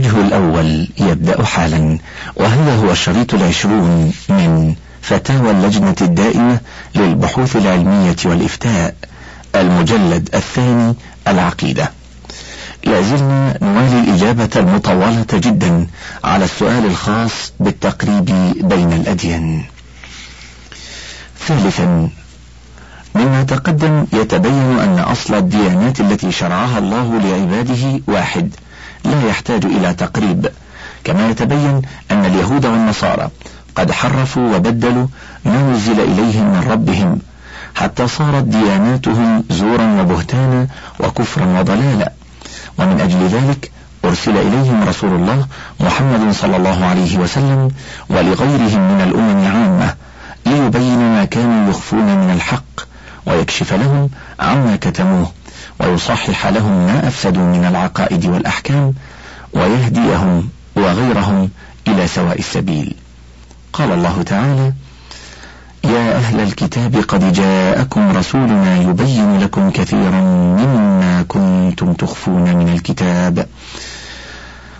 الوجه الأول يبدأ حالا وهذا هو الشريط العشرون من فتاوى اللجنة الدائمة للبحوث العلمية والإفتاء المجلد الثاني العقيدة. لازلنا نوالي الإجابة المطولة جدا على السؤال الخاص بالتقريب بين الأديان. ثالثا مما تقدم يتبين أن أصل الديانات التي شرعها الله لعباده واحد. لا يحتاج إلى تقريب. كما يتبين أن اليهود والنصارى قد حرفوا وبدلوا ما نزل إليهم من ربهم حتى صارت دياناتهم زورا وبهتانا وكفرا وضلالا. ومن أجل ذلك أرسل إليهم رسول الله محمد صلى الله عليه وسلم ولغيرهم من الأمم عامة ليبين ما كانوا يخفون من الحق ويكشف لهم عما كتموه. ويصحح لهم ما أفسدوا من العقائد والأحكام ويهديهم وغيرهم إلى سواء السبيل. قال الله تعالى يا أهل الكتاب قد جاءكم رسولنا يبين لكم كثيرا مما كنتم تخفون من الكتاب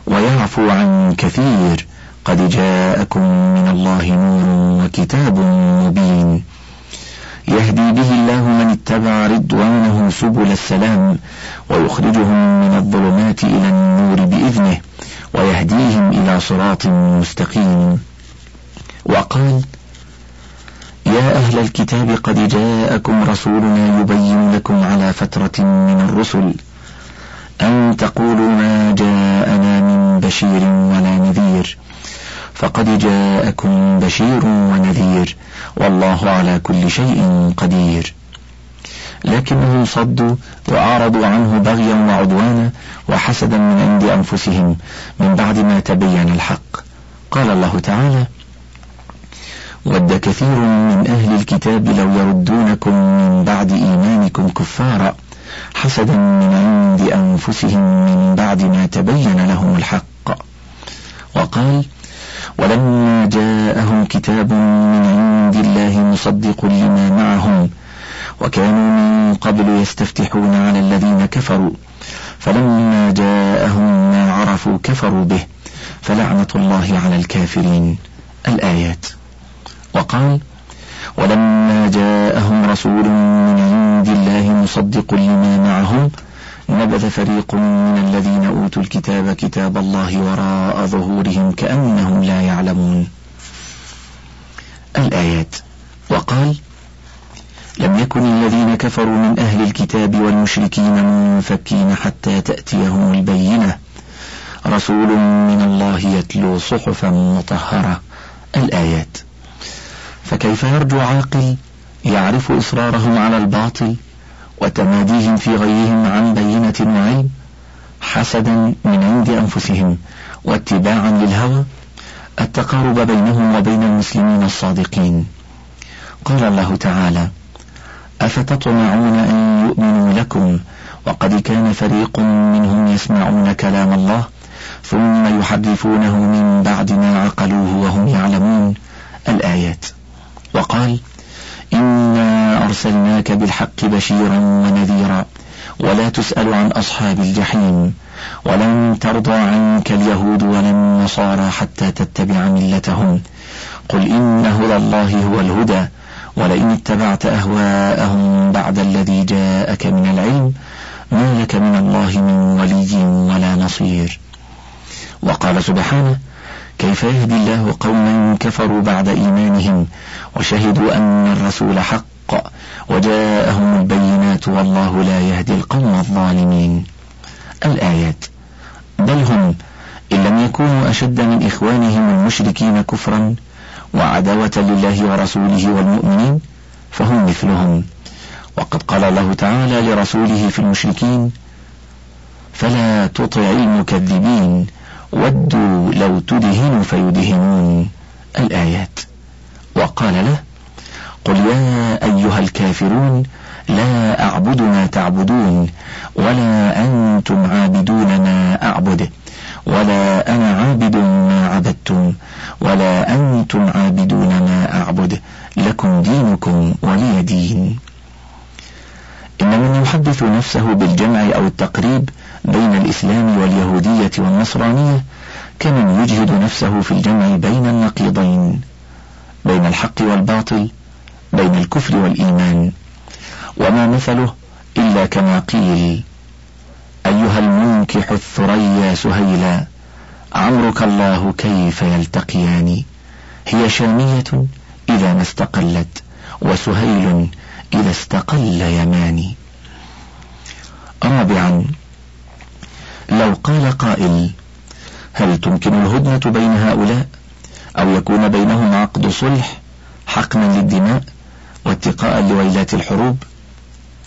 ويعفو عن كثير. قد جاءكم من الله نور وكتاب مبين. يهدي به الله من اتبع رضوانه سبل السلام ويخرجهم من الظلمات إلى النور بإذنه ويهديهم إلى صراط مستقيم. وقال يا أهل الكتاب قد جاءكم رسولنا يبين لكم على فترة من الرسل أن تقولوا ما جاءنا من بشير ولا نذير فقد جاءكم بشير ونذير. والله على كل شيء قدير. لكنهم صدوا وأعرضوا عنه بغيا وعدوانا وحسدا من عند أنفسهم من بعد ما تبين الحق. قال الله تعالى ود كثير من أهل الكتاب لو يردونكم من بعد إيمانكم كفارا حسدا من عند أنفسهم من بعد ما تبين لهم الحق. وقال ولما جاءهم كتاب من عند الله مصدق لما معهم وكانوا من قبل يستفتحون على الذين كفروا. فلما جاءهم ما عرفوا كفروا به. فلعنة الله على الكافرين. الآيات. وقال ولما جاءهم رسول من عند الله مصدق لما معهم نبذ فريق من الذين أوتوا الكتاب كتاب الله وراء ظهورهم كأنهم لا يعلمون. الآيات. وقال لم يكن الذين كفروا من أهل الكتاب والمشركين منفكين حتى تأتيهم البينة. رسول من الله يتلو صحفا مطهرة. الآيات. فكيف يرجو عاقل يعرف إصرارهم على الباطل؟ وتماديهم في غيهم عن بينة وعلم حسدا من عند أنفسهم واتباعا للهوى التقارب بينهم وبين المسلمين الصادقين. قال الله تعالى أفتطمعون أن يؤمنوا لكم؟ وقد كان فريق منهم يسمعون كلام الله ثم يحرفونه من بعد ما عقلوه وهم يعلمون الآيات. وقال إنا أرسلناك بالحق بشيرا ونذيرا ولا تسأل عن أصحاب الجحيم ولن ترضى عنك اليهود ولا النصارى حتى تتبع ملتهم قل إن هدى الله هو الهدى ولئن اتبعت أهواءهم بعد الذي جاءك من العلم ما لك من الله من ولي ولا نصير وقال سبحانه كيف يهدي الله قوما كفروا بعد إيمانهم وشهدوا أن الرسول حق وجاءهم البينات والله لا يهدي القوم الظالمين. الآيات بل هم إن لم يكونوا أشد من إخوانهم المشركين كفرا وعداوة لله ورسوله والمؤمنين فهم مثلهم. وقد قال الله تعالى لرسوله في المشركين فلا تطع المكذبين ودوا لو تدهنوا فيدهنون الآيات. وقال له قل يا أيها الكافرون لا أعبد ما تعبدون ولا أنتم عابدون ما أعبد ولا أنا عابد ما عبدتم ولا أنتم عابدون ما أعبد لكم دينكم ولي دين. إن من يحدث نفسه بالجمع أو التقريب بين الإسلام واليهودية والنصرانية كمن يجهد نفسه في الجمع بين النقيضين بين الحق والباطل بين الكفر والإيمان. وما مثله إلا كما قيل أيها المنكح الثريا سهيلا عمرك الله كيف يلتقيان؟ هي شامية إذا ما استقلت وسهيل إذا استقل يماني. رابعا لو قال قائل هل تمكن الهدنة بين هؤلاء؟ أو يكون بينهم عقد صلح حقنا للدماء واتقاء لويلات الحروب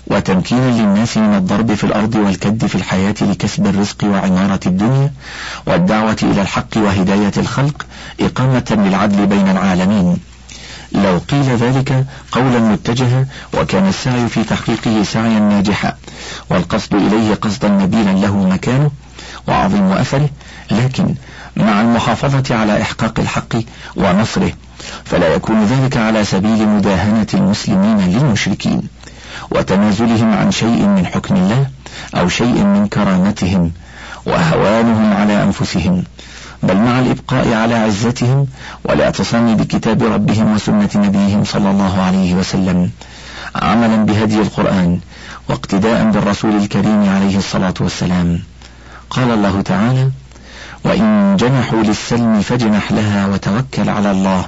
وتمكينا للناس من الضرب في الأرض والكد في الحياة لكسب الرزق وعمارة الدنيا والدعوة إلى الحق وهداية الخلق إقامة للعدل بين العالمين. لو قيل ذلك قولا متجها وكان السعي في تحقيقه سعيا ناجحا والقصد إليه قصدا نبيلا له مكانه وعظيم أثره لكن مع المحافظة على إحقاق الحق ونصره فلا يكون ذلك على سبيل مداهنة المسلمين للمشركين وتنازلهم عن شيء من حكم الله أو شيء من كرامتهم وهوانهم على أنفسهم بل مع الإبقاء على عزتهم والاعتصام بكتاب ربهم وسنة نبيهم صلى الله عليه وسلم عملا بهدي القرآن واقتداء بالرسول الكريم عليه الصلاة والسلام. قال الله تعالى وإن جنحوا للسلم فاجنح لها وتوكل على الله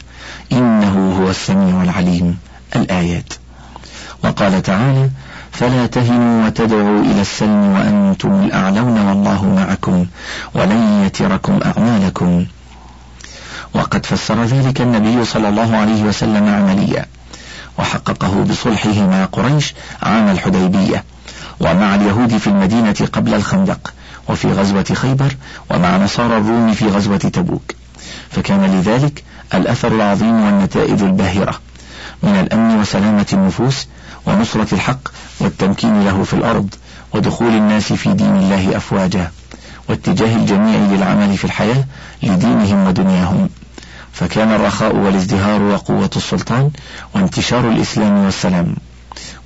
إنه هو السميع العليم. الآيات. وقال تعالى فلا تهنوا وتدعوا إلى السلم وأنتم الأعلون والله معكم ولن يتركم أعمالكم. وقد فسر ذلك النبي صلى الله عليه وسلم عمليا وحققه بصلحه مع قريش عام الحديبية ومع اليهود في المدينة قبل الخندق وفي غزوة خيبر ومع نصارى الروم في غزوة تبوك. فكان لذلك الأثر العظيم والنتائج الباهرة من الأمن وسلامة النفوس ونصرة الحق والتمكين له في الأرض ودخول الناس في دين الله أفواجا واتجاه الجميع للعمل في الحياة لدينهم ودنياهم. فكان الرخاء والازدهار وقوة السلطان وانتشار الإسلام والسلام.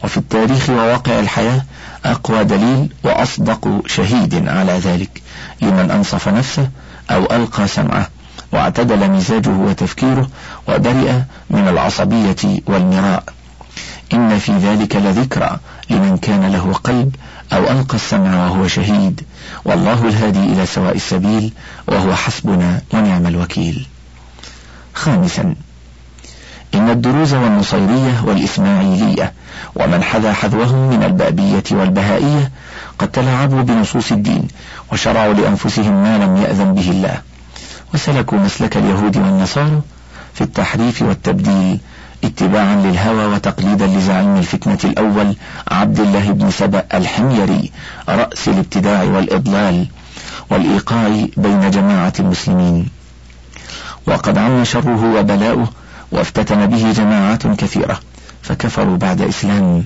وفي التاريخ وواقع الحياة أقوى دليل وأصدق شهيد على ذلك لمن أنصف نفسه أو ألقى سمعه واعتدل مزاجه وتفكيره وبرئ من العصبية والمراء. إن في ذلك لذكرى لمن كان له قلب أو ألقى السمع وهو شهيد. والله الهادي إلى سواء السبيل وهو حسبنا ونعم الوكيل. خامسا إن الدروز والنصيرية والإسماعيلية ومن حذا حذوهم من البأبية والبهائية قد تلاعبوا بنصوص الدين وشرعوا لأنفسهم ما لم يأذن به الله. وسلكوا مسلك اليهود والنصارى في التحريف والتبديل اتباعا للهوى وتقليدا لزعيم الفتنة الأول عبد الله بن سبأ الحميري رأس الابتداع والإضلال والإيقاع بين جماعة المسلمين. وقد عم شره وبلاؤه وافتتن به جماعات كثيرة فكفروا بعد إسلام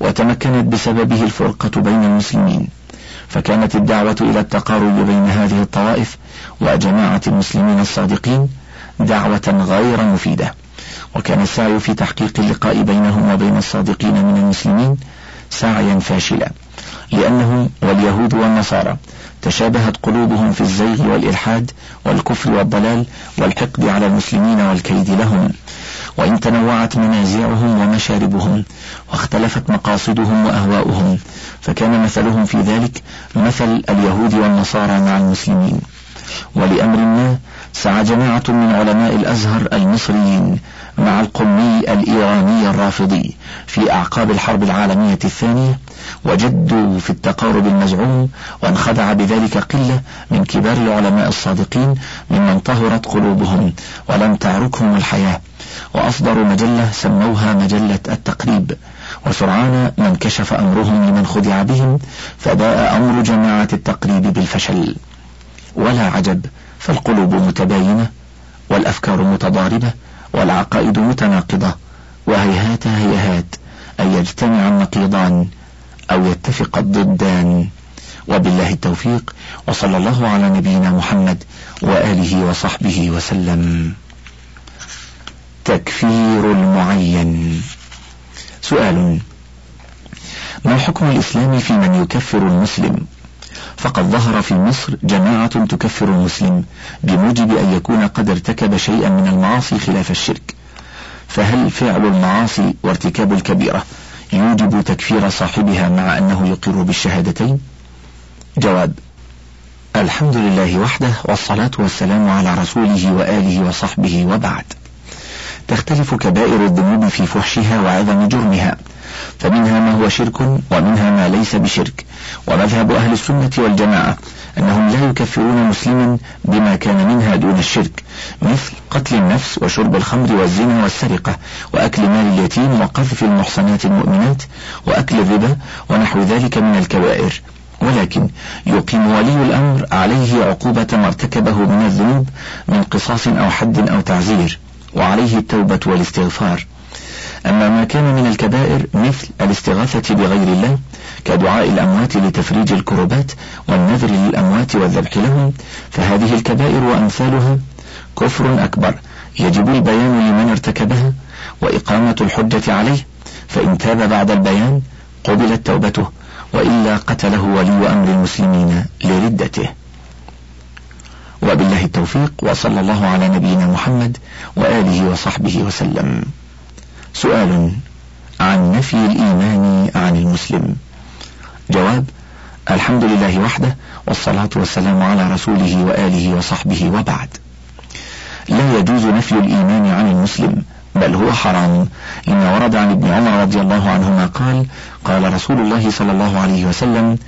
وتمكنت بسببه الفرقة بين المسلمين. فكانت الدعوة إلى التقارب بين هذه الطوائف وجماعة المسلمين الصادقين دعوة غير مفيدة. وكان السعي في تحقيق اللقاء بينهم وبين الصادقين من المسلمين سعيا فاشلا لأنهم واليهود والنصارى تشابهت قلوبهم في الزيغ والإلحاد والكفر والضلال والحقد على المسلمين والكيد لهم. وإن تنوعت منازعهم ومشاربهم واختلفت مقاصدهم وأهواؤهم فكان مثلهم في ذلك مثل اليهود والنصارى مع المسلمين. ولأمر ما سعى جماعة من علماء الأزهر المصريين مع القمي الإيراني الرافضي في أعقاب الحرب العالمية الثانية وجدوا في التقارب المزعوم وانخدع بذلك قلة من كبار العلماء الصادقين ممن طهرت قلوبهم ولم تعركهم الحياة وأصدروا مجلة سموها مجلة التقريب وسرعان ما انكشف أمرهم لمن خدع بهم فباء أمر جماعة التقريب بالفشل. ولا عجب فالقلوب متباينة والأفكار متضاربة والعقائد متناقضة وهيهات هيهات أن يجتمع النقيضان أو يتفق الضدان. وبالله التوفيق وصلى الله على نبينا محمد وآله وصحبه وسلم. تكفير المعين. سؤال ما حكم الإسلام في من يكفر المسلم؟ فقد ظهر في مصر جماعة تكفر المسلم بموجب أن يكون قد ارتكب شيئا من المعاصي خلاف الشرك. فهل فعل المعاصي وارتكاب الكبيرة يوجب تكفير صاحبها مع أنه يقر بالشهادتين؟ جواب الحمد لله وحده والصلاة والسلام على رسوله وآله وصحبه وبعد. تختلف كبائر الذنوب في فحشها وعظم جرمها. فمنها ما هو شرك ومنها ما ليس بشرك. ومذهب أهل السنة والجماعة أنهم لا يكفرون مسلما بما كان منها دون الشرك مثل قتل النفس وشرب الخمر والزنا والسرقة وأكل مال اليتيم وقذف المحصنات المؤمنات وأكل الربا ونحو ذلك من الكبائر. ولكن يقيم ولي الأمر عليه عقوبة ما ارتكبه من الذنوب من قصاص أو حد أو تعزير وعليه التوبة والاستغفار. أما ما كان من الكبائر مثل الاستغاثة بغير الله كدعاء الأموات لتفريج الكربات والنذر للأموات والذبح لهم فهذه الكبائر وأمثالها كفر أكبر يجب البيان لمن ارتكبها وإقامة الحجة عليه فإن تاب بعد البيان قبلت توبته وإلا قتله ولي أمر المسلمين لردته. وبالله التوفيق وصلى الله على نبينا محمد وآله وصحبه وسلم. سؤال عن نفي الإيمان عن المسلم. جواب الحمد لله وحده والصلاة والسلام على رسوله وآله وصحبه وبعد. لا يجوز نفي الإيمان عن المسلم بل هو حرام إن ورد عن ابن عمر رضي الله عنهما قال قال رسول الله صلى الله عليه وسلم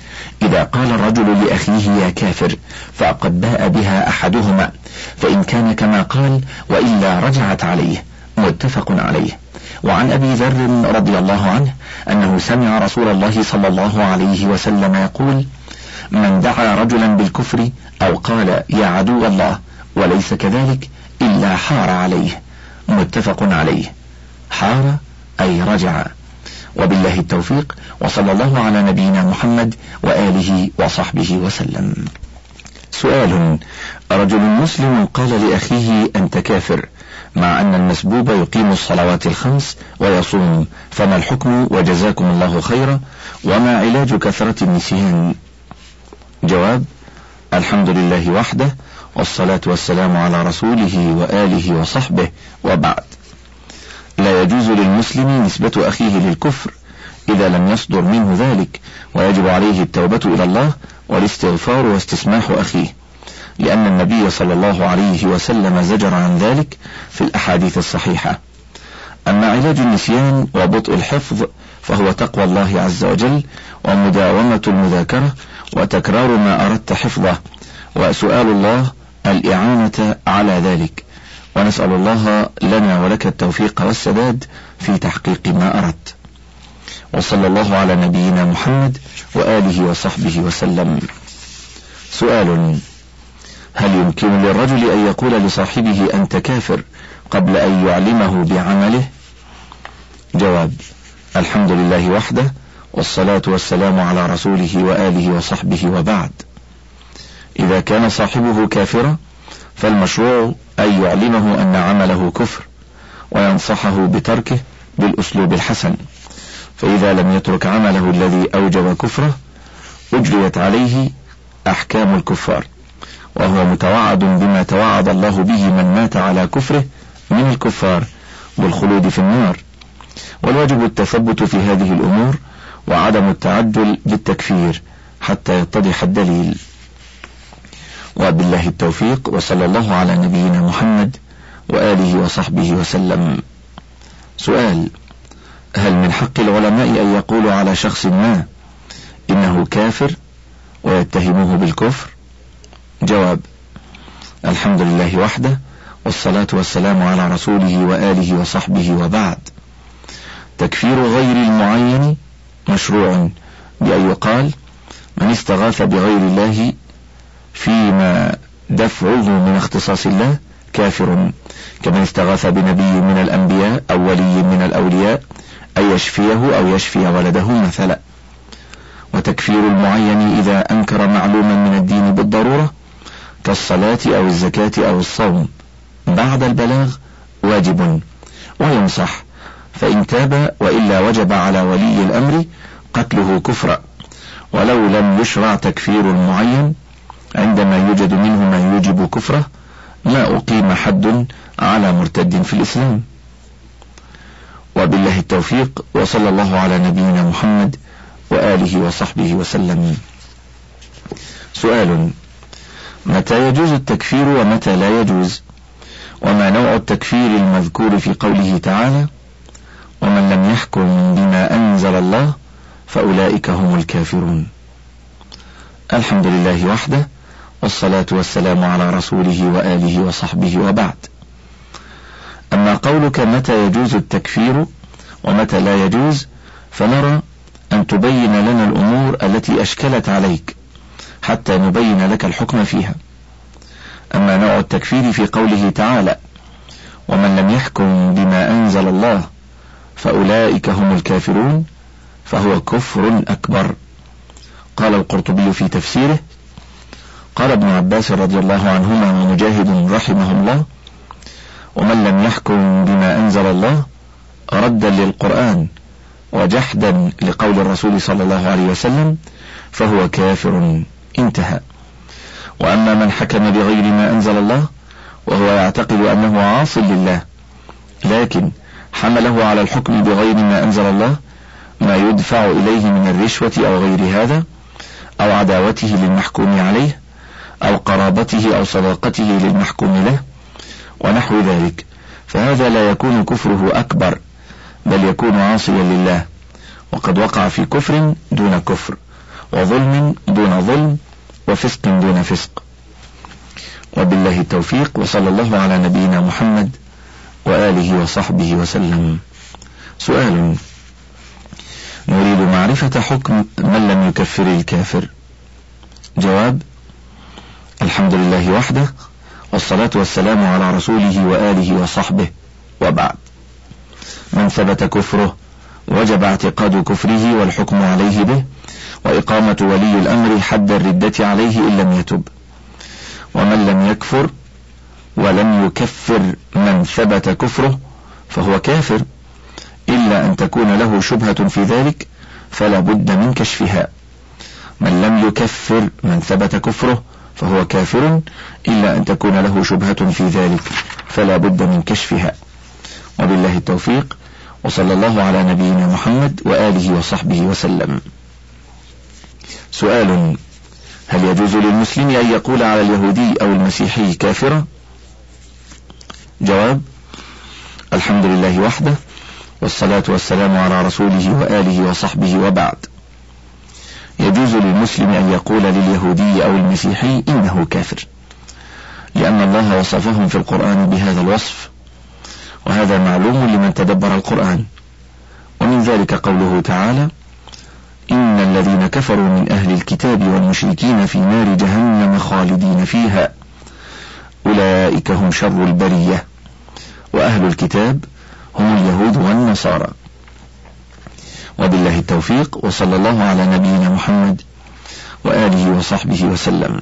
إذا قال الرجل لأخيه يا كافر فقد باء بها أحدهما فإن كان كما قال وإلا رجعت عليه. متفق عليه. وعن أبي ذر رضي الله عنه أنه سمع رسول الله صلى الله عليه وسلم يقول من دعا رجلا بالكفر أو قال يا عدو الله وليس كذلك إلا حار عليه. متفق عليه. حار أي رجع. وبالله التوفيق وصلى الله على نبينا محمد وآله وصحبه وسلم. سؤال رجل مسلم قال لأخيه أنت كافر. مع أن المسبوب يقيم الصلوات الخمس ويصوم. فما الحكم؟ وجزاكم الله خيرا. وما علاج كثرة النسيان؟ جواب الحمد لله وحده والصلاة والسلام على رسوله وآله وصحبه وبعد. لا يجوز للمسلم نسبة أخيه للكفر إذا لم يصدر منه ذلك ويجب عليه التوبة إلى الله والاستغفار واستسماح أخيه. لأن النبي صلى الله عليه وسلم زجر عن ذلك في الأحاديث الصحيحة. أما علاج النسيان وبطء الحفظ فهو تقوى الله عز وجل ومداومة المذاكرة وتكرار ما أردت حفظه. وسؤال الله الإعانة على ذلك. ونسأل الله لنا ولك التوفيق والسداد في تحقيق ما أردت. وصلى الله على نبينا محمد وآله وصحبه وسلم. سؤال هل يمكن للرجل أن يقول لصاحبه أنت كافر قبل أن يعلمه بعمله؟ جواب الحمد لله وحده والصلاة والسلام على رسوله وآله وصحبه وبعد. إذا كان صاحبه كافرا فالمشروع أن يعلمه أن عمله كفر وينصحه بتركه بالأسلوب الحسن. فإذا لم يترك عمله الذي أوجب كفره أجريت عليه أحكام الكفار. وهو متوعد بما توعد الله به من مات على كفره من الكفار والخلود في النار. والواجب التثبت في هذه الأمور وعدم التعجل بالتكفير حتى يتضح الدليل. وبالله التوفيق وصلى الله على نبينا محمد وآله وصحبه وسلم. سؤال هل من حق العلماء أن يقولوا على شخص ما إنه كافر ويتهموه بالكفر؟ جواب الحمد لله وحده والصلاة والسلام على رسوله وآله وصحبه وبعد. تكفير غير المعين مشروع بأن يقال من استغاث بغير الله فيما دفعه من اختصاص الله كافر كمن استغاث بنبي من الأنبياء أو ولي من الأولياء أن يشفيه أو يشفي ولده مثلا. وتكفير المعين إذا أنكر معلوما من الدين بالضرورة كالصلاة أو الزكاة أو الصوم. بعد البلاغ واجب وينصح. فإن تاب وإلا وجب على ولي الأمر قتله كفرا. ولو لم يشرع تكفير المعين عندما يوجد منه ما يوجب كفره ما أقيم حد على مرتد في الإسلام. وبالله التوفيق وصلى الله على نبينا محمد وآله وصحبه وسلم. سؤال متى يجوز التكفير ومتى لا يجوز؟ وما نوع التكفير المذكور في قوله تعالى؟ ومن لم يحكم بما أنزل الله فأولئك هم الكافرون. الحمد لله وحده والصلاة والسلام على رسوله وآله وصحبه وبعد. أما قولك متى يجوز التكفير ومتى لا يجوز فنرى أن تبين لنا الأمور التي أشكلت عليك. حتى نبين لك الحكم فيها. أما نوع التكفير في قوله تعالى ومن لم يحكم بما أنزل الله فأولئك هم الكافرون فهو كفر أكبر. قال القرطبي في تفسيره قال ابن عباس رضي الله عنهما ومجاهد رحمه الله ومن لم يحكم بما أنزل الله ردا للقرآن وجحدا لقول الرسول صلى الله عليه وسلم فهو كافر. انتهى. وأما من حكم بغير ما أنزل الله وهو يعتقد أنه عاص لله لكن حمله على الحكم بغير ما أنزل الله ما يدفع إليه من الرشوة أو غير هذا أو عداوته للمحكوم عليه أو قرابته أو صداقته للمحكوم له ونحو ذلك. فهذا لا يكون كفره أكبر بل يكون عاصيا لله وقد وقع في كفر دون كفر. وظلم دون ظلم وفسق دون فسق. وبالله التوفيق وصلى الله على نبينا محمد وآله وصحبه وسلم. سؤال نريد معرفة حكم من لم يكفر الكافر؟ جواب الحمد لله وحده والصلاة والسلام على رسوله وآله وصحبه وبعد. من ثبت كفره وجب اعتقاد كفره والحكم عليه به وإقامة ولي الأمر حد الردة عليه إن لم يتب. ومن لم يكفر ولم يكفر من ثبت كفره فهو كافر. إلا أن تكون له شبهة في ذلك فلا بد من كشفها. من لم يكفر من ثبت كفره فهو كافر. إلا أن تكون له شبهة في ذلك فلا بد من كشفها. وبالله التوفيق. وصلى الله على نبينا محمد وآله وصحبه وسلم. سؤال هل يجوز للمسلم أن يقول على اليهودي أو المسيحي كافرا؟ جواب الحمد لله وحده والصلاة والسلام على رسوله وآله وصحبه وبعد. يجوز للمسلم أن يقول لليهودي أو المسيحي إنه كافر لأن الله وصفهم في القرآن بهذا الوصف وهذا معلوم لمن تدبر القرآن. ومن ذلك قوله تعالى إن الذين كفروا من أهل الكتاب والمشركين في نار جهنم خالدين فيها. أولئك هم شر البرية. وأهل الكتاب هم اليهود والنصارى. وبالله التوفيق وصلى الله على نبينا محمد وآله وصحبه وسلم.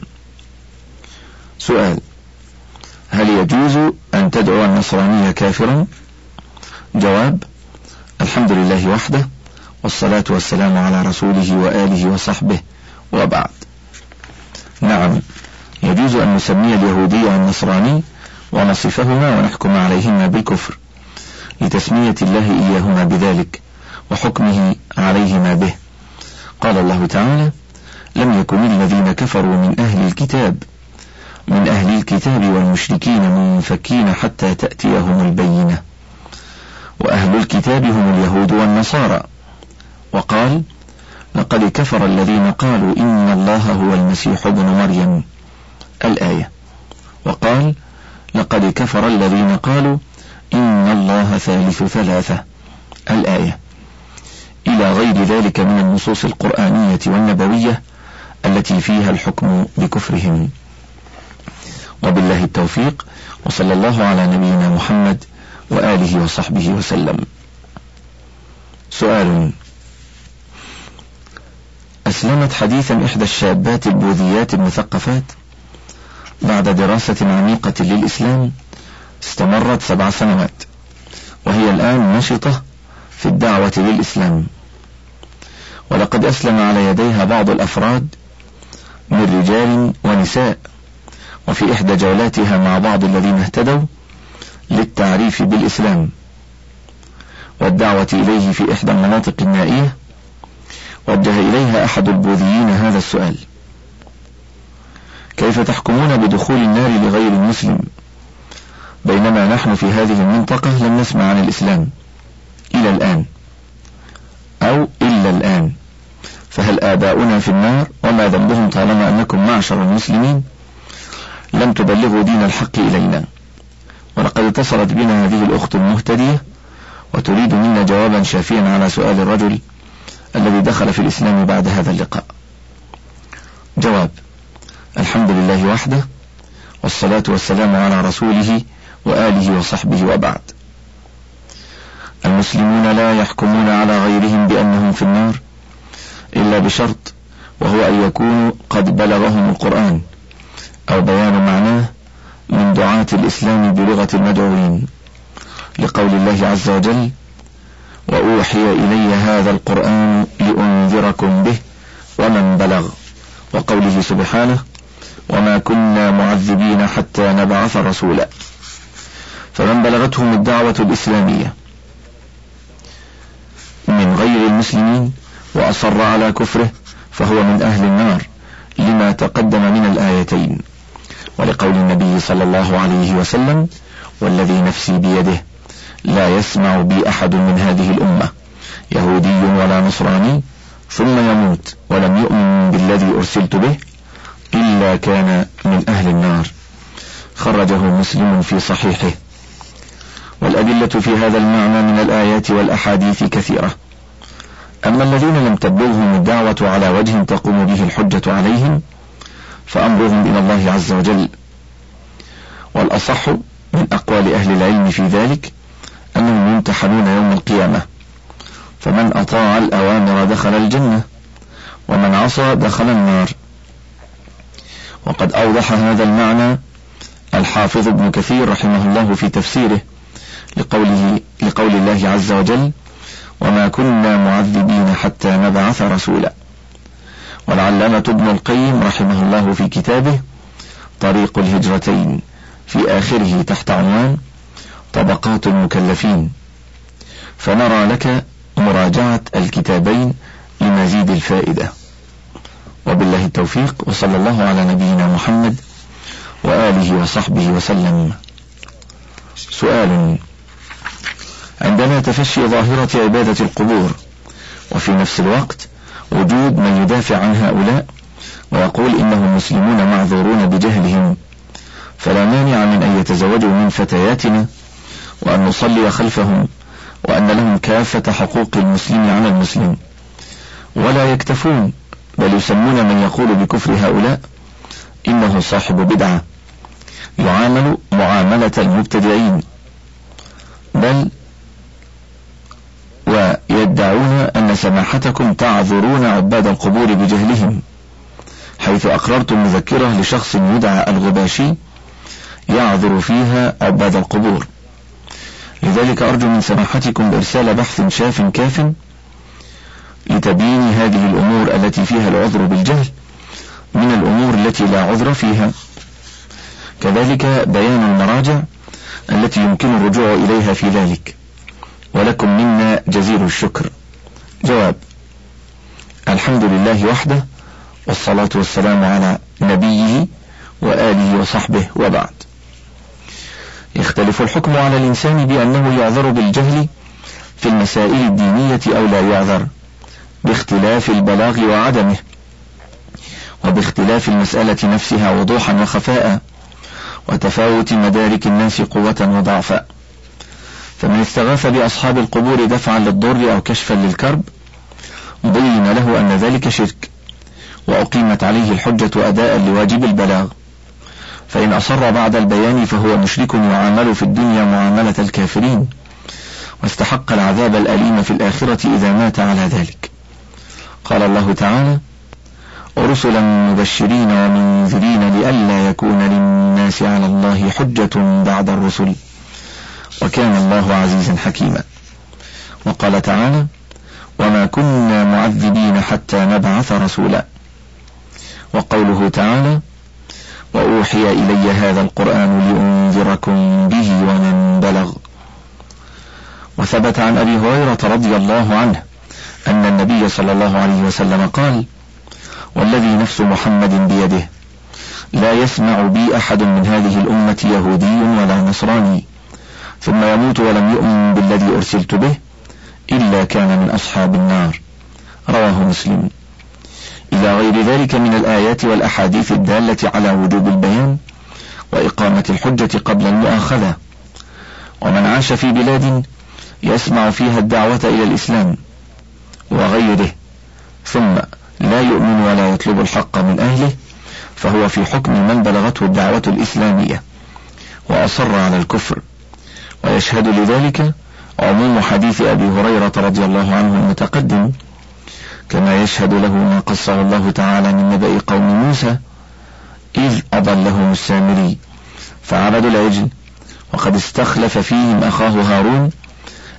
سؤال هل يجوز أن تدعو النصراني كافرا؟ جواب الحمد لله وحده والصلاة والسلام على رسوله وآله وصحبه وبعد. نعم يجوز أن نسمي اليهودي والنصراني ونصفهما ونحكم عليهما بالكفر لتسمية الله إياهما بذلك وحكمه عليهما به. قال الله تعالى لم يكن الذين كفروا من أهل الكتاب من أهل الكتاب والمشركين منفكين حتى تأتيهم البينة وأهل الكتاب هم اليهود والنصارى وقال لقد كفر الذين قالوا إن الله هو المسيح ابن مريم. الآية. وقال لقد كفر الذين قالوا إن الله ثالث ثلاثة. الآية. إلى غير ذلك من النصوص القرآنية والنبوية التي فيها الحكم بكفرهم. وبالله التوفيق. وصلى الله على نبينا محمد وآله وصحبه وسلم. سؤال. أسلمت حديثا إحدى الشابات البوذيات المثقفات بعد دراسة عميقة للإسلام استمرت سبع سنوات وهي الآن نشطة في الدعوة للإسلام. ولقد أسلم على يديها بعض الأفراد من رجال ونساء وفي إحدى جولاتها مع بعض الذين اهتدوا للتعريف بالإسلام. والدعوة إليه في إحدى المناطق النائية وجه إليها أحد البوذيين هذا السؤال. كيف تحكمون بدخول النار لغير المسلم؟ بينما نحن في هذه المنطقة لم نسمع عن الإسلام. إلى الآن. أو إلا الآن. فهل آباؤنا في النار؟ وما ذنبهم طالما أنكم معشر المسلمين؟ لم تبلغوا دين الحق إلينا ولقد اتصلت بنا هذه الأخت المهتدية وتريد منا جوابا شافيا على سؤال الرجل الذي دخل في الإسلام بعد هذا اللقاء. جواب الحمد لله وحده والصلاة والسلام على رسوله وآله وصحبه وبعد. المسلمون لا يحكمون على غيرهم بأنهم في النار إلا بشرط وهو أن يكونوا قد بلغهم القرآن أو بيان معناه من دعاة الإسلام بلغة المدعوين. لقول الله عز وجل وأوحي إلي هذا القرآن لأنذركم به ومن بلغ وقوله سبحانه وما كنا معذبين حتى نبعث رسولا. فمن بلغتهم الدعوة الإسلامية من غير المسلمين وأصر على كفره فهو من أهل النار لما تقدم من الآيتين ولقول النبي صلى الله عليه وسلم والذي نفسي بيده لا يسمع بي أحد من هذه الأمة يهودي ولا نصراني ثم يموت ولم يؤمن بالذي أرسلت به إلا كان من أهل النار. خرجه مسلم في صحيحه. والأدلة في هذا المعنى من الآيات والأحاديث كثيرة. أما الذين لم تبلغهم الدعوة على وجه تقوم به الحجة عليهم فأمرهم إلى الله عز وجل. والأصح من أقوال أهل العلم في ذلك أنهم يمتحنون يوم القيامة. فمن أطاع الأوامر دخل الجنة ومن عصى دخل النار. وقد أوضح هذا المعنى الحافظ ابن كثير رحمه الله في تفسيره لقوله لقول الله عز وجل وما كنا معذبين حتى نبعث رسولا. والعلامة ابن القيم رحمه الله في كتابه طريق الهجرتين في آخره تحت عنوان طبقات المكلفين. فنرى لك مراجعة الكتابين لمزيد الفائدة. وبالله التوفيق وصلى الله على نبينا محمد وآله وصحبه وسلم. سؤال عندنا تفشي ظاهرة عبادة القبور وفي نفس الوقت وجود من يدافع عن هؤلاء ويقول إنهم مسلمون معذورون بجهلهم فلا مانع من أن يتزوجوا من فتياتنا وأن نصلي خلفهم وأن لهم كافة حقوق المسلم على المسلم. ولا يكتفون بل يسمون من يقول بكفر هؤلاء إنه صاحب بدعة. يعامل معاملة المبتدعين. بل ويدعون أن سماحتكم تعذرون عباد القبور بجهلهم حيث أقررتم مذكرة لشخص يدعى الغباشي يعذر فيها عباد القبور. لذلك أرجو من سماحتكم إرسال بحث شاف كاف لتبيين هذه الأمور التي فيها العذر بالجهل من الأمور التي لا عذر فيها. كذلك بيان المراجع التي يمكن الرجوع إليها في ذلك. ولكم منا جزيل الشكر. جواب الحمد لله وحده والصلاة والسلام على نبيه وآله وصحبه وبعد. يختلف الحكم على الإنسان بأنه يعذر بالجهل في المسائل الدينية أو لا يعذر باختلاف البلاغ وعدمه وباختلاف المسألة نفسها وضوحا وخفاء وتفاوت مدارك الناس قوة وضعفا. فمن استغاث بأصحاب القبور دفعا للضر أو كشفا للكرب بين له أن ذلك شرك وأقيمت عليه الحجة أداء لواجب البلاغ. فإن أصر بعد البيان فهو مشرك يعامل في الدنيا معاملة الكافرين. واستحق العذاب الأليم في الآخرة إذا مات على ذلك. قال الله تعالى ورسلا مبشرين ومنذرين لئلا يكون للناس على الله حجة بعد الرسل. وكان الله عزيزا حكيما. وقال تعالى وما كنا معذبين حتى نبعث رسولا. وقوله تعالى وأوحي إلي هذا القرآن لأنذركم به ومن بلغ. وثبت عن أبي هريرة رضي الله عنه أن النبي صلى الله عليه وسلم قال والذي نفس محمد بيده لا يسمع بي أحد من هذه الأمة يهودي ولا نصراني ثم يموت ولم يؤمن بالذي أرسلت به إلا كان من أصحاب النار. رواه مسلم. إلى غير ذلك من الآيات والأحاديث الدالة على وجوب البيان وإقامة الحجة قبل المؤاخذة. ومن عاش في بلاد يسمع فيها الدعوة إلى الإسلام وغيره ثم لا يؤمن ولا يطلب الحق من أهله فهو في حكم من بلغته الدعوة الإسلامية وأصر على الكفر. ويشهد لذلك عموم حديث أبي هريرة رضي الله عنه المتقدم كما يشهد له ما قصه الله تعالى من نبأ قوم موسى إذ أضلهم السامري. فعبدوا العجل وقد استخلف فيهم أخاه هارون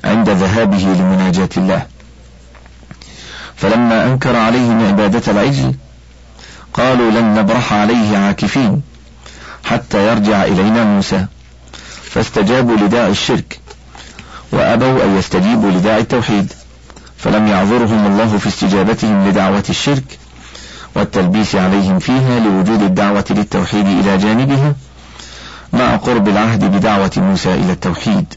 عند ذهابه لمناجاة الله. فلما أنكر عليهم عبادة العجل قالوا لن نبرح عليه عاكفين حتى يرجع إلينا موسى. فاستجابوا لداعي الشرك وأبوا أن يستجيبوا لداعي التوحيد. فلم يعذرهم الله في استجابتهم لدعوة الشرك والتلبيس عليهم فيها لوجود الدعوة للتوحيد إلى جانبها مع قرب العهد بدعوة موسى إلى التوحيد.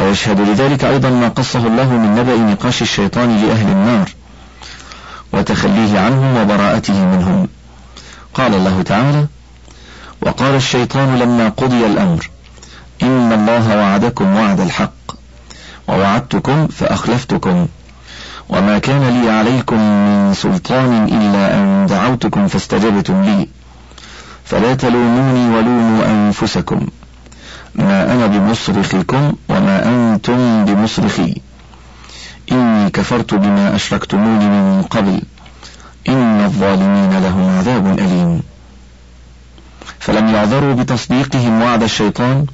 ويشهد لذلك أيضا ما قصه الله من نبأ نقاش الشيطان لأهل النار وتخليه عنهم وبراءته منهم. قال الله تعالى وقال الشيطان لما قضي الأمر إن الله وعدكم وعد الحق. ووعدتكم فأخلفتكم. وما كان لي عليكم من سلطان إلا أن دعوتكم فاستجبتم لي. فلا تلوموني ولوموا أنفسكم. ما أنا بمصرخكم وما أنتم بمصرخي. إني كفرت بما أشركتموني من قبل. إن الظالمين لهم عذاب أليم. فلم يعذروا بتصديقهم وعد الشيطان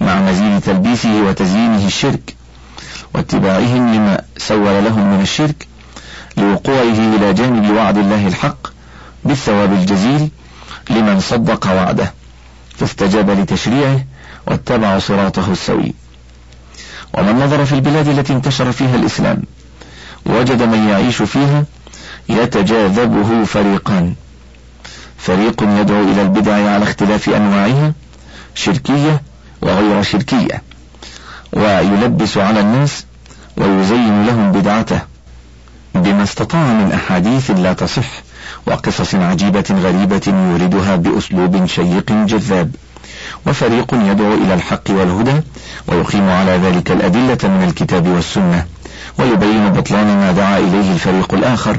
مع مزيد تلبيسه وتزيينه الشرك. واتباعهم لما سول لهم من الشرك لوقوعه إلى جانب وعد الله الحق بالثواب الجزيل لمن صدق وعده فاستجاب لتشريعه واتبعوا صراطه السوي. ومن نظر في البلاد التي انتشر فيها الإسلام وجد من يعيش فيها يتجاذبه فريقان. فريق يدعو إلى البدع على اختلاف أنواعها شركية وغير شركية. ويلبس على الناس ويزين لهم بدعته بما استطاع من أحاديث لا تصح وقصص عجيبة غريبة يوردها بأسلوب شيق جذاب. وفريق يدعو إلى الحق والهدى ويقيم على ذلك الأدلة من الكتاب والسنة ويبين بطلان ما دعا إليه الفريق الآخر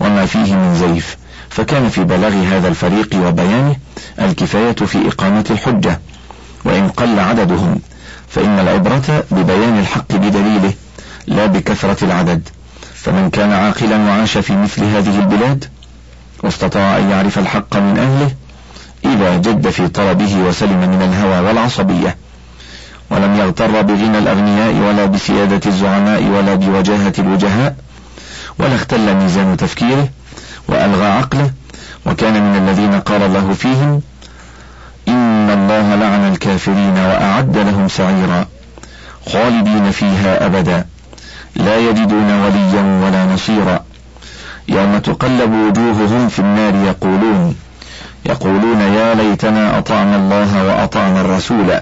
وما فيه من زيف. فكان في بلاغ هذا الفريق وبيانه الكفاية في إقامة الحجة وإن قل عددهم فإن العبرة ببيان الحق بدليله لا بكثرة العدد. فمن كان عاقلا وعاش في مثل هذه البلاد واستطاع أن يعرف الحق من أهله إذا جد في طلبه وسلم من الهوى والعصبية. ولم يغتر بغنى الأغنياء ولا بسيادة الزعماء ولا بوجاهة الوجهاء ولا اختل ميزان تفكيره وألغى عقله وكان من الذين قال الله فيهم إن الله لعن الكافرين وأعد لهم سعيرا خالدين فيها أبدا لا يجدون وليا ولا نصيرا يوم تقلب وجوههم في النار يقولون يقولون يا ليتنا أطعنا الله وأطعنا الرسول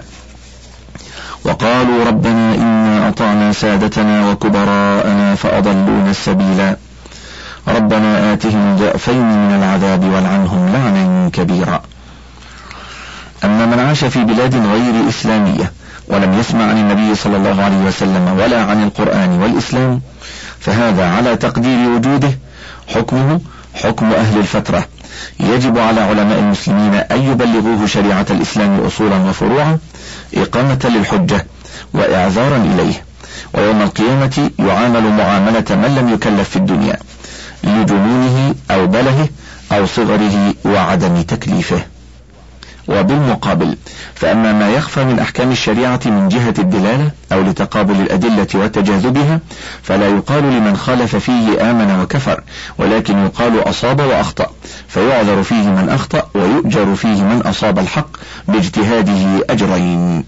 وقالوا ربنا إنا أطعنا سادتنا وكبراءنا فأضلونا السبيلا ربنا آتهم ضعفين من العذاب والعنهم لعنا كبيرا أما من عاش في بلاد غير إسلامية ولم يسمع عن النبي صلى الله عليه وسلم ولا عن القرآن والإسلام فهذا على تقدير وجوده حكمه حكم أهل الفترة. يجب على علماء المسلمين أن يبلغوه شريعة الإسلام أصولا وفروعا إقامة للحجة وإعذارا إليه. ويوم القيامة يعامل معاملة من لم يكلف في الدنيا لجنونه أو بله أو صغره وعدم تكليفه. وبالمقابل فأما ما يخفى من أحكام الشريعة من جهة الدلالة أو لتقابل الأدلة وتجاذبها فلا يقال لمن خالف فيه آمن وكفر ولكن يقال أصاب وأخطأ فيعذر فيه من أخطأ ويؤجر فيه من أصاب الحق باجتهاده أجرين.